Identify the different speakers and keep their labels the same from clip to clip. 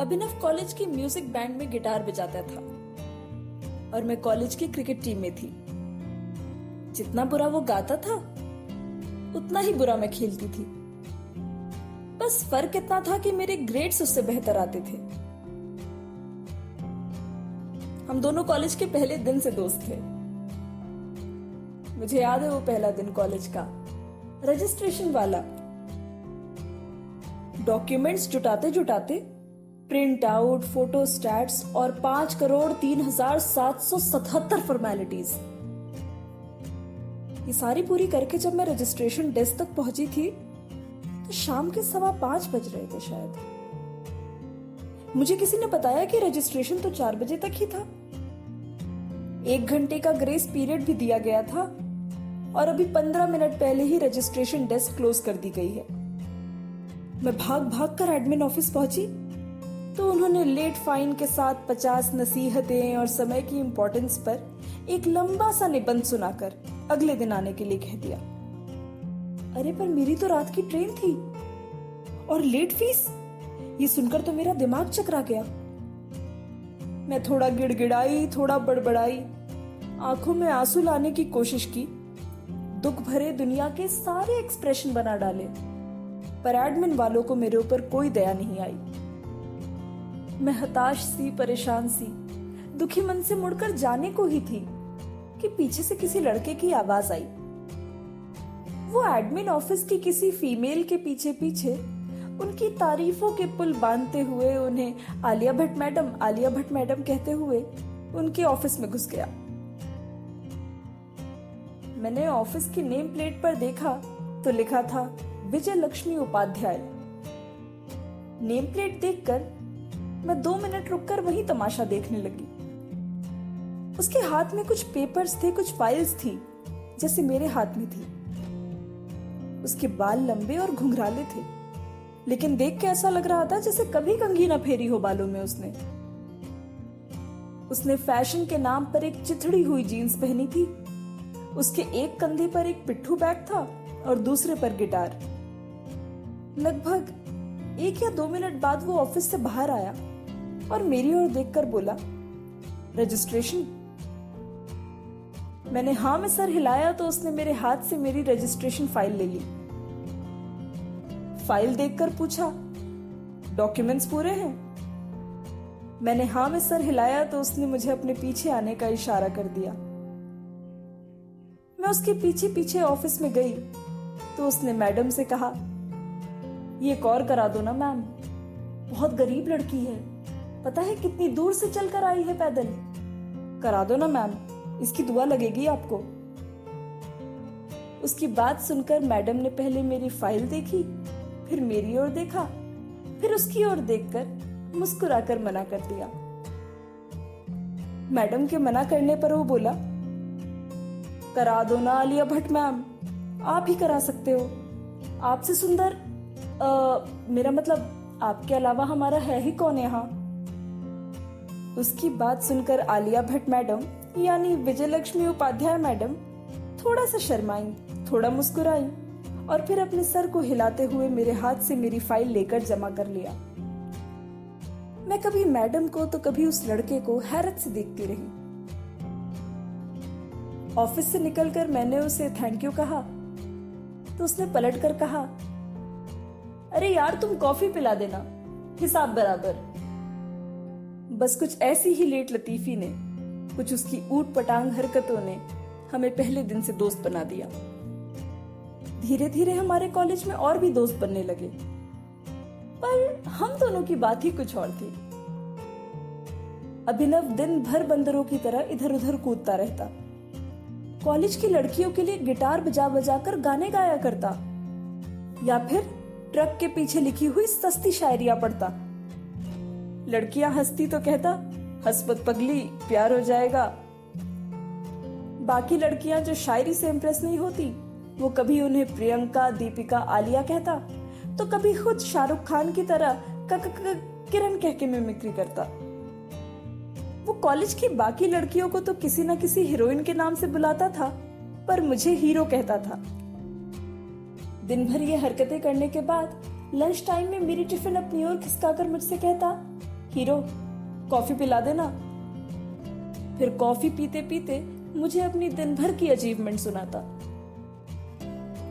Speaker 1: अभिनव college की music band में guitar बजाता था। और मैं कॉलेज की क्रिकेट टीम में थी। जितना बुरा वो गाता था, उतना ही बुरा मैं खेलती थी। बस फ़र्क इतना था कि मेरे ग्रेड्स उससे बेहतर आते थे। हम दोनों कॉलेज के पहले दिन से दोस्त थे। मुझे याद है वो पहला दिन कॉलेज का। रजिस्ट्रेशन वाला। डॉक्यूमेंट्स जुटाते जुटाते प्रिंट आउट, फ़ोटो स्टैट्स और पाँच करोड़ तीन हज़ार सात सौ सतहत्तर फॉर्मेलिटीज ये सारी पूरी करके जब मैं रजिस्ट्रेशन डेस्क तक पहुँची थी तो शाम के सवा पाँच बज रहे थे शायद। मुझे किसी ने बताया कि रजिस्ट्रेशन तो चार बजे तक ही था। एक घंटे का ग्रेस पीरियड भी दिया गया था और अभी पंद्रह मिनट पहले ही रजिस्ट्रेशन डेस्क क्लोज कर दी गई है। मैं भाग भाग कर एडमिन ऑफ़िस पहुँची। तो उन्होंने लेट फाइन के साथ पचास नसीहतें और समय की इंपॉर्टेंस पर एक लंबा सा निबंध सुनाकर अगले दिन आने के लिए कह दिया। अरे, पर मेरी तो रात की ट्रेन थी। और लेट फ़ीस ये सुनकर तो मेरा दिमाग चकरा गया। मैं थोड़ा गिड़गिड़ाई, थोड़ा बड़बड़ाई, आँखों में आँसू लाने की कोशिश की, दुख भरे दुनिया के सारे एक्सप्रेशन बना डाले। पर एडमिन वालों को मेरे ऊपर कोई दया नहीं आई। मैं हताश सी, परेशान सी। दुखी मन से मुड़कर जाने को ही थी कि पीछे से किसी लड़के की आवाज़ आई। वो एडमिन ऑफ़िस की किसी फीमेल के पीछे पीछे उनकी तारीफों के पुल बांधते हुए, उन्हें आलिया भट्ट मैडम, आलिया भट्ट मैडम कहते हुए उनके ऑफ़िस में घुस गया। मैंने ऑफ़िस की नेम प्लेट पर देखा तो लिखा था विजय लक्ष्मी उपाध्याय। नेम प्लेट देखकर मैं दो मिनट रुककर वही तमाशा देखने लगी। उसके हाथ में कुछ पेपर्स थे, कुछ फाइल्स थी, जैसे मेरे हाथ में थी। उसके बाल लंबे और घुंघराले थे, लेकिन देख के ऐसा लग रहा था जैसे कभी कंघी ना फेरी हो बालों में उसने। उसने फ़ैशन के नाम पर एक चिथड़ी हुई जीन्स पहनी थी। उसके एक कंधे पर एक पिट्ठू बैग था और दूसरे पर गिटार। लगभग एक या दो मिनट बाद वो ऑफ़िस से बाहर आया और मेरी ओर देखकर बोला, रजिस्ट्रेशन? मैंने हाँ में सर हिलाया तो उसने मेरे हाथ से मेरी रजिस्ट्रेशन फ़ाइल ले ली। फ़ाइल देखकर पूछा, डॉक्यूमेंट्स पूरे हैं? मैंने हाँ में सर हिलाया तो उसने मुझे अपने पीछे आने का इशारा कर दिया। मैं उसके पीछे पीछे ऑफ़िस में गई तो उसने मैडम से कहा ये कॉर करा दो ना, मैम। बहुत गरीब लड़की है। पता है कितनी दूर से चलकर आई है पैदल? करा दो ना, मैम। इसकी दुआ लगेगी आपको। उसकी बात सुनकर मैडम ने पहले मेरी फ़ाइल देखी, फिर मेरी ओर देखा, फिर उसकी ओर देखकर मुस्कुराकर मना कर दिया। मैडम के मना करने पर वो बोला, करा दो ना, आलिया भट्ट मैम। आप ही करा सकते हो। आपसे सुंदर मेरा मतलब आपके अलावा हमारा है ही कौन यहाँ? उसकी बात सुनकर आलिया भट्ट मैडम, यानी विजय लक्ष्मी उपाध्याय मैडम, थोड़ा सा शर्माई, थोड़ा मुस्कुराई, और फिर अपने सर को हिलाते हुए मेरे हाथ से मेरी फ़ाइल लेकर जमा कर लिया। मैं कभी मैडम को तो कभी उस लड़के को हैरत से देखती रही। ऑफ़िस से निकलकर मैंने उसे थैंक यू कहा। तो उसने पलट कर कहा अरे यार, तुम कॉफ़ी पिला देना। हिसाब बराबर। बस कुछ ऐसी ही लेट लतीफी ने, कुछ उसकी ऊट पटांग हरकतों ने हमें पहले दिन से दोस्त बना दिया। धीरे धीरे हमारे कॉलेज में और भी दोस्त बनने लगे। पर हम दोनों की बात ही कुछ और थी। अभिनव दिन भर बंदरों की तरह इधर उधर कूदता रहता। कॉलेज की लड़कियों के लिए गिटार बजा बजा कर गाने गाया करता। या फिर ट्रक के पीछे लिखी हुई सस्ती शायरिया पढ़ता लड़कियाँ हंसती तो कहता हसपत पगली, प्यार हो जाएगा। बाकी लड़कियाँ जो शायरी से इम्प्रेस नहीं होती, वो कभी उन्हें प्रियंका, दीपिका, आलिया कहता तो कभी खुद शाहरुख खान की तरह किरण कह के मिमिक्री करता। वो कॉलेज की बाकी लड़कियों को तो किसी ना किसी हीरोइन के नाम से बुलाता था, पर मुझे हीरो कहता था। दिन भर ये हरकतें करने के बाद लंच टाइम में मेरी टिफ़िन अपनी ओर खिसकाकर मुझसे कहता, हीरो, कॉफ़ी पिला देना। फिर कॉफ़ी पीते पीते मुझे अपनी दिन भर की अचीवमेंट सुनाता।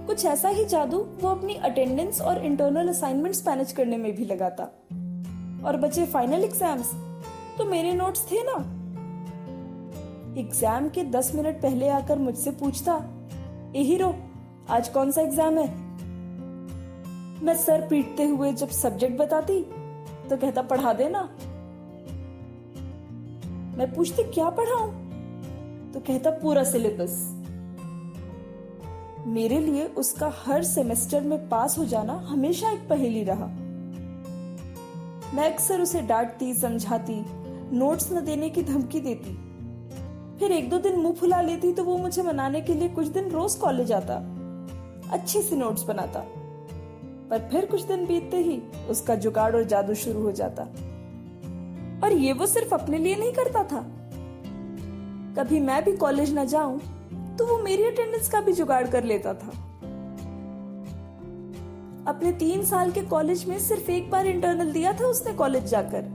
Speaker 1: कुछ ऐसा ही जादू वो अपनी अटेंडेंस और इंटरनल असाइनमेंट्स मैनेज करने में भी लगाता। और बचे फाइनल एग्ज़ाम्स तो मेरे नोट्स थे ना। एग्ज़ाम के दस मिनट पहले आकर मुझसे पूछता, ए हीरो, आज कौन सा एग्ज़ाम है? मैं सर पीटते हुए जब सब्जेक्ट बताती तो कहता, पढ़ा देना। मैं पूछती, क्या पढ़ाऊं? तो कहता, पूरा सिलेबस मेरे लिए उसका हर सेमेस्टर में पास हो जाना हमेशा एक पहेली रहा। मैं अक्सर उसे डांटती, समझाती नोट्स न देने की धमकी देती। फिर एक दो दिन मुँह फुला लेती तो वो मुझे मनाने के लिए कुछ दिन रोज कॉलेज आता, अच्छे से नोट्स बनाता। पर फिर कुछ दिन बीतते ही उसका जुगाड़ और जादू शुरू हो जाता। और ये वो सिर्फ़ अपने लिए नहीं करता था। कभी मैं भी कॉलेज न जाऊँ तो वो मेरी अटेंडेंस का भी जुगाड़ कर लेता था। अपने तीन साल के कॉलेज में सिर्फ़ एक बार इंटरनल दिया था उसने कॉलेज जाकर।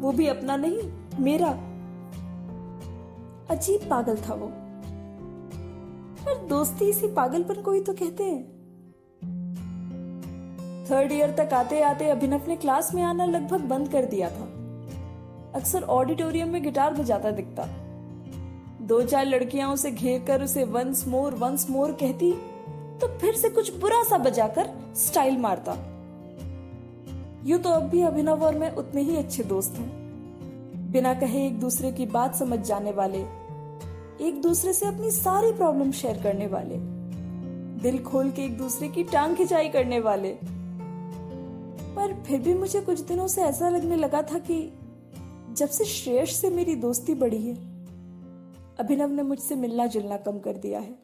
Speaker 1: वो भी अपना नहीं, मेरा। अजीब पागल था वो। पर दोस्ती इसी पागलपन को ही तो कहते हैं। थर्ड ईयर तक आते आते अभिनव ने क्लास में आना लगभग बंद कर दिया था। अक्सर ऑडिटोरियम में गिटार बजाता दिखता। दो चार लड़कियाँ उसे घेर कर उसे वंस मोर वंस मोर कहती तो फिर से कुछ बुरा सा बजाकर स्टाइल मारता। यूँ तो अब भी अभिनव और मैं उतने ही अच्छे दोस्त हैं। बिना कहे एक दूसरे की बात समझ जाने वाले, एक दूसरे से अपनी सारी प्रॉब्लम शेयर करने वाले, दिल खोल के एक दूसरे की टांग खिंचाई करने वाले। पर फिर भी मुझे कुछ दिनों से ऐसा लगने लगा था कि जब से श्रेयस से मेरी दोस्ती बढ़ी है, अभिनव ने मुझसे मिलना जुलना कम कर दिया है।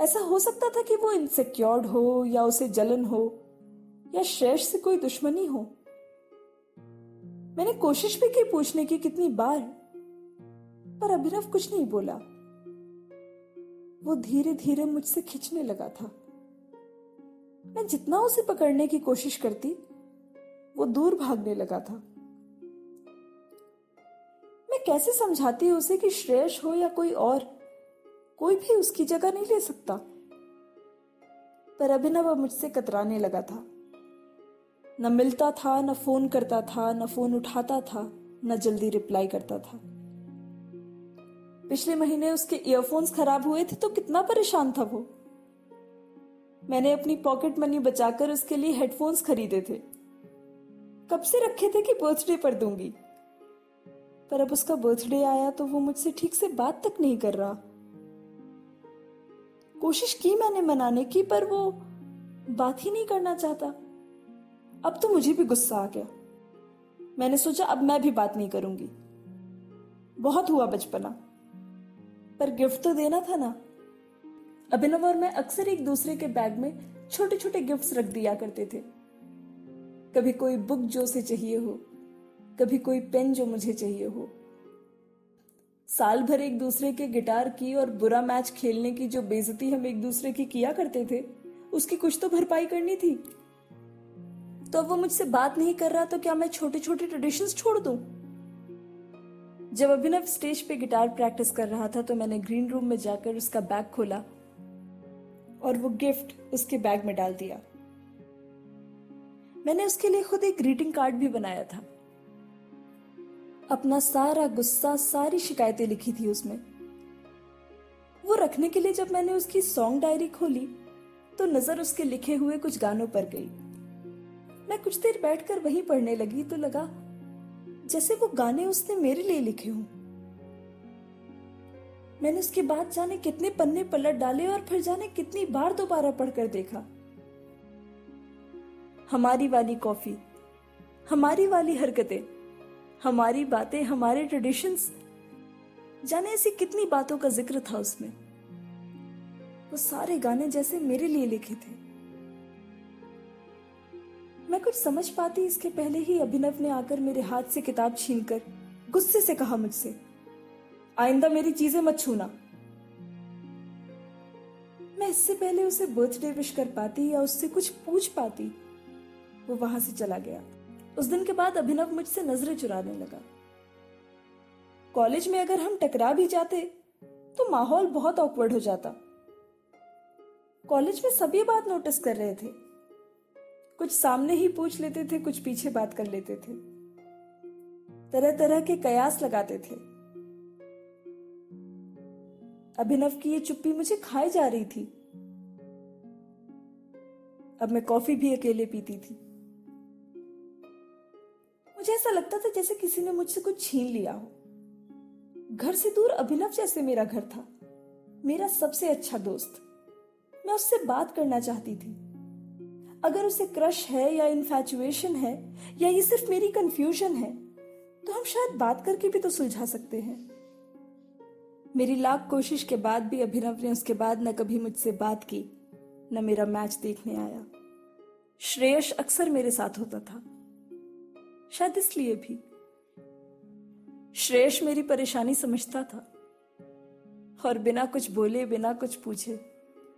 Speaker 1: ऐसा हो सकता था कि वो इनसिक्योर्ड हो या उसे जलन हो या श्रेष्ठ से कोई दुश्मनी हो। मैंने कोशिश भी की पूछने की कितनी बार, पर अभिनव कुछ नहीं बोला। वो धीरे धीरे मुझसे खिंचने लगा था। मैं जितना उसे पकड़ने की कोशिश करती, वो दूर भागने लगा था। मैं कैसे समझाती उसे कि श्रेयस हो या कोई और, कोई भी उसकी जगह नहीं ले सकता? पर अभिनव मुझसे कतराने लगा था। न मिलता था, न फ़ोन करता था, न फ़ोन उठाता था, न जल्दी रिप्लाई करता था। पिछले महीने उसके ईयरफोन्स खराब हुए थे तो कितना परेशान था वो। मैंने अपनी पॉकेट मनी बचाकर उसके लिए हेडफोन्स खरीदे थे। कब से रखे थे कि बर्थडे पर दूँगी? पर अब उसका बर्थडे आया तो वो मुझसे ठीक से बात तक नहीं कर रहा। कोशिश की मैंने मनाने की, पर वो बात ही नहीं करना चाहता। अब तो मुझे भी गुस्सा आ गया। मैंने सोचा, अब मैं भी बात नहीं करूँगी। बहुत हुआ बचपना। पर गिफ्ट तो देना था ना। अभिनव और मैं अक्सर एक दूसरे के बैग में छोटे छोटे गिफ्ट्स रख दिया करते थे। कभी कोई बुक जो से चाहिए हो, कभी कोई पेन जो मुझे चाहिए हो। साल भर एक दूसरे के गिटार की और बुरा मैच खेलने की जो बेजती हम एक दूसरे की किया करते थे, उसकी कुछ तो भरपाई करनी थी। तो अब वो मुझसे बात नहीं कर रहा तो क्या मैं छोटे छोटे ट्रेडिशंस छोड़ दूँ? जब अभिनव स्टेज पे गिटार प्रैक्टिस कर रहा था तो मैंने ग्रीन रूम में जाकर उसका बैग खोला और वो गिफ्ट उसके बैग में डाल दिया। मैंने उसके लिए खुद एक ग्रीटिंग कार्ड भी बनाया था। अपना सारा गुस्सा, सारी शिकायतें लिखी थी उसमें। वो रखने के लिए जब मैंने उसकी सॉन्ग डायरी खोली तो नज़र उसके लिखे हुए कुछ गानों पर गई। मैं कुछ देर बैठकर वहीं पढ़ने लगी तो लगा, जैसे वो गाने उसने मेरे लिए लिखे हों। मैंने उसके बाद जाने कितने पन्ने पलट डाले और फिर जाने कितनी बार दोबारा पढ़कर देखा। हमारी वाली कॉफ़ी, हमारी वाली हरकतें, हमारी बातें, हमारे ट्रेडिशंस जाने ऐसी कितनी बातों का ज़िक्र था उसमें। वो सारे गाने जैसे मेरे लिए लिखे थे। मैं कुछ समझ पाती इसके पहले ही अभिनव ने आकर मेरे हाथ से किताब छीनकर गुस्से से कहा मुझसे। आइंदा मेरी चीज़ें मत छूना। मैं इससे पहले उसे बर्थडे विश कर पाती या उससे कुछ पूछ पाती, वो वहाँ से चला गया। उस दिन के बाद अभिनव मुझसे नज़रें चुराने लगा। कॉलेज में अगर हम टकरा भी जाते तो माहौल बहुत ऑकवर्ड हो जाता। कॉलेज में सभी बात नोटिस कर रहे थे। कुछ सामने ही पूछ लेते थे, कुछ पीछे बात कर लेते थे। तरह तरह के कयास लगाते थे। अभिनव की ये चुप्पी मुझे खाई जा रही थी। अब मैं कॉफ़ी भी अकेले पीती थी। मुझे ऐसा लगता था जैसे किसी ने मुझसे कुछ छीन लिया हो। घर से दूर अभिनव जैसे मेरा घर था। मेरा सबसे अच्छा दोस्त। मैं उससे बात करना चाहती थी। अगर उसे क्रश है या इन्फैचुएशन है, या ये सिर्फ़ मेरी कंफ्यूजन है तो हम शायद बात करके भी तो सुलझा सकते हैं। मेरी लाख कोशिश के बाद भी अभिनव ने उसके बाद न कभी मुझसे बात की, न मेरा मैच देखने आया। श्रेयस अक्सर मेरे साथ होता था। शायद इसलिए भी। श्रेयस मेरी परेशानी समझता था। और बिना कुछ बोले, बिना कुछ पूछे,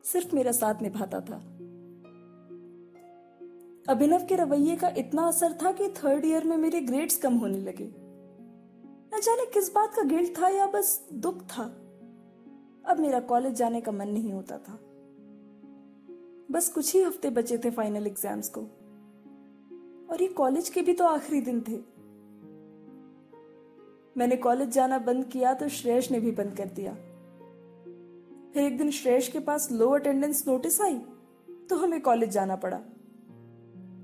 Speaker 1: सिर्फ़ मेरा साथ निभाता था। अभिनव के रवैये का इतना असर था कि थर्ड ईयर में मेरे ग्रेड्स कम होने लगे। न जाने किस बात का गिल्ट था या बस दुख था। अब मेरा कॉलेज जाने का मन नहीं होता था। बस कुछ ही हफ़्ते बचे थे फाइनल एग्ज़ाम्स को। और ये कॉलेज के भी तो आखिरी दिन थे। मैंने कॉलेज जाना बंद किया तो श्रेयस ने भी बंद कर दिया। फिर एक दिन श्रेयस के पास लो अटेंडेंस नोटिस आई तो हमें कॉलेज जाना पड़ा।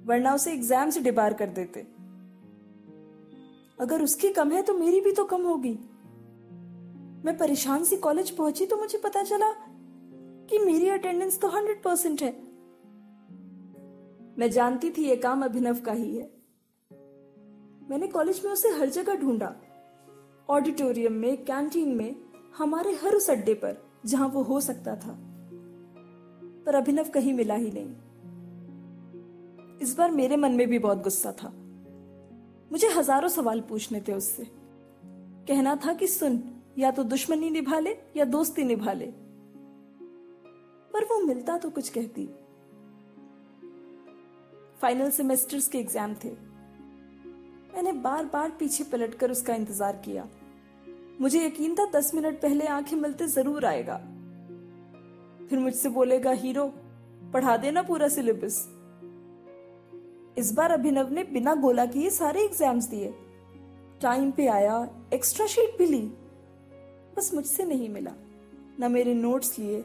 Speaker 1: वरना उसे एग्ज़ाम से डिबार कर देते। अगर उसकी कम है तो मेरी भी तो कम होगी। मैं परेशान सी कॉलेज पहुँची तो मुझे पता चला कि मेरी अटेंडेंस तो हंड्रेड परसेंट है। मैं जानती थी ये काम अभिनव का ही है। मैंने कॉलेज में उसे हर जगह ढूंढा। ऑडिटोरियम में कैंटीन में, हमारे हर उस अड्डे पर, जहाँ वो हो सकता था। पर अभिनव कहीं मिला ही नहीं। इस बार मेरे मन में भी बहुत गुस्सा था। मुझे हज़ारों सवाल पूछने थे उससे। कहना था कि सुन, या तो दुश्मनी निभा ले, या दोस्ती निभा ले। पर वो मिलता तो कुछ कहती। फाइनल सेमेस्टर्स के एग्ज़ाम थे। मैंने बार बार पीछे पलटकर उसका इंतज़ार किया। मुझे यकीन था दस मिनट पहले आँखें मिलते ज़रूर आएगा। फिर मुझसे बोलेगा, हीरो, पढ़ा देना पूरा सिलेबस इस बार अभिनव ने बिना गोला किए सारे एग्ज़ाम्स दिए। टाइम पे आया एक्स्ट्रा शीट भी ली। बस मुझसे नहीं मिला। न मेरे नोट्स लिए,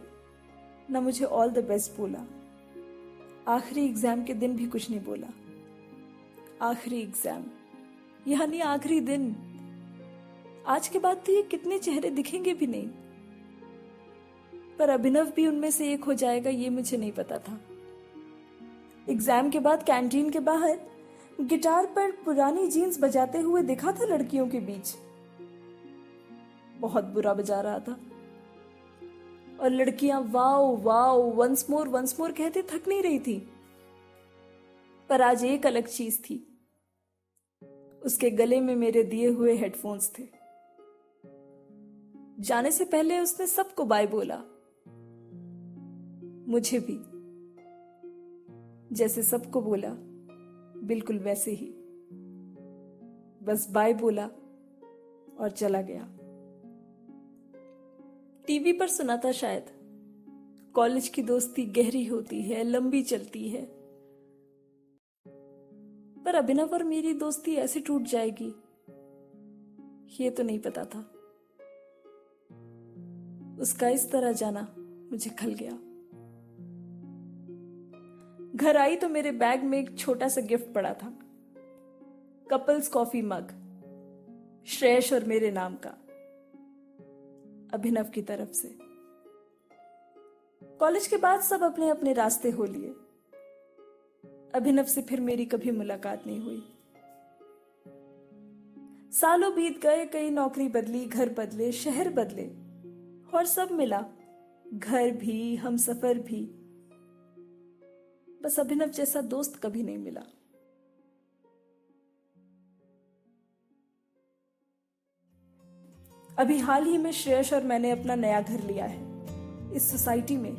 Speaker 1: न मुझे ऑल द बेस्ट बोला। आखिरी एग्ज़ाम के दिन भी कुछ नहीं बोला। आखिरी एग्ज़ाम यानी आखिरी दिन। आज के बाद तो ये कितने चेहरे दिखेंगे भी नहीं। पर अभिनव भी उनमें से एक हो जाएगा, ये मुझे नहीं पता था। एग्ज़ाम के बाद कैंटीन के बाहर, गिटार पर पुरानी जीन्स बजाते हुए दिखा था लड़कियों के बीच। बहुत बुरा बजा रहा था। और लड़कियाँ wow wow once more once more कहते थक नहीं रही थी। पर आज एक अलग चीज़ थी। उसके गले में मेरे दिए हुए हेडफोन्स थे। जाने से पहले उसने सबको बाय बोला। मुझे भी। जैसे सबको बोला, बिल्कुल वैसे ही। बस बाय बोला और चला गया। टीवी पर सुना था शायद, कॉलेज की दोस्ती गहरी होती है, लंबी चलती है। पर अभिनव और मेरी दोस्ती ऐसे टूट जाएगी, ये तो नहीं पता था। उसका इस तरह जाना मुझे खल गया। घर आई तो मेरे बैग में एक छोटा सा गिफ्ट पड़ा था। कपल्स कॉफ़ी मग श्रेयस और मेरे नाम का, अभिनव की तरफ़ से। कॉलेज के बाद सब अपने अपने रास्ते हो लिए। अभिनव से फिर मेरी कभी मुलाकात नहीं हुई। सालों बीत गए, कई नौकरी बदली, घर बदले, शहर बदले, और सब मिला। घर भी, हम सफ़र भी। बस अभिनव जैसा दोस्त कभी नहीं मिला। अभी हाल ही में श्रेयस और मैंने अपना नया घर लिया है, इस सोसाइटी में।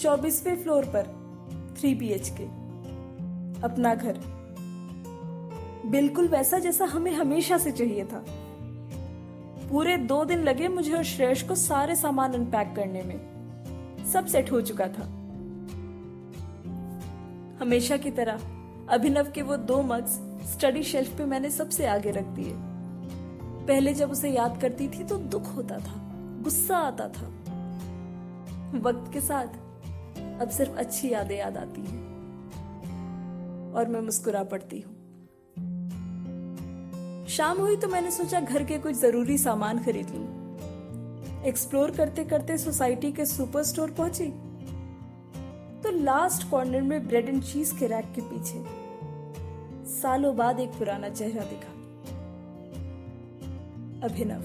Speaker 1: चौबीसवें फ्लोर पर, थ्री बी के अपना घर। बिल्कुल वैसा जैसा हमें हमेशा से चाहिए था। पूरे दो दिन लगे मुझे और श्रेयस को सारे सामान अनपैक करने में। सब सेट हो चुका था। हमेशा की तरह, अभिनव के वो दो मग्स स्टडी शेल्फ पे मैंने सबसे आगे रख दिए। पहले जब उसे याद करती थी तो दुख होता था, गुस्सा आता था। वक्त के साथ अब सिर्फ़ अच्छी यादें याद आती हैं और मैं मुस्कुरा पड़ती हूँ। शाम हुई तो मैंने सोचा घर के कुछ ज़रूरी सामान खरीद लूँ। एक्सप्लोर करते करते सोसाइटी के सुपर स्टोर पहुँची। तो लास्ट कॉर्नर में ब्रेड एंड चीज़ के रैक के पीछे। सालों बाद एक पुराना चेहरा दिखा। अभिनव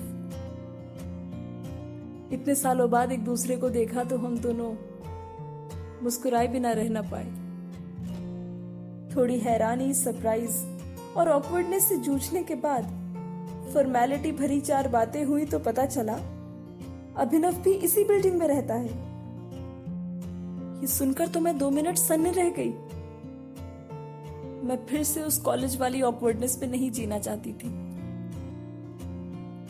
Speaker 1: इतने सालों बाद एक दूसरे को देखा तो हम दोनों मुस्कुराए बिना रह ना पाए। थोड़ी हैरानी सरप्राइज़ और ऑकवर्डनेस से जूझने के बाद फॉर्मेलिटी भरी चार बातें हुई तो पता चला अभिनव भी इसी बिल्डिंग में रहता है। ये सुनकर तो मैं दो मिनट सन्न रह गई। मैं फिर से उस कॉलेज वाली ऑकवर्डनेस पे नहीं जीना चाहती थी।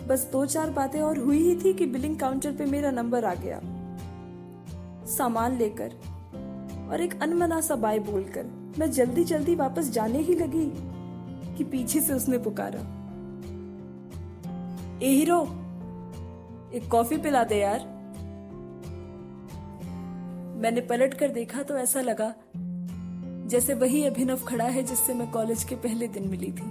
Speaker 1: बस दो चार बातें और हुई ही थी कि बिलिंग काउंटर पे मेरा नंबर आ गया। सामान लेकर और एक अनमना सा बाय बोलकर मैं जल्दी जल्दी वापस जाने ही लगी कि पीछे से उसने पुकारा। ए हीरो, एक कॉफ़ी पिला दे यार। मैंने पलट कर देखा तो ऐसा लगा जैसे वही अभिनव खड़ा है जिससे मैं कॉलेज के पहले दिन मिली थी।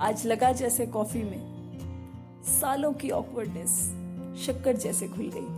Speaker 1: आज लगा जैसे कॉफ़ी में सालों की ऑकवर्डनेस शक्कर जैसे खुल गई।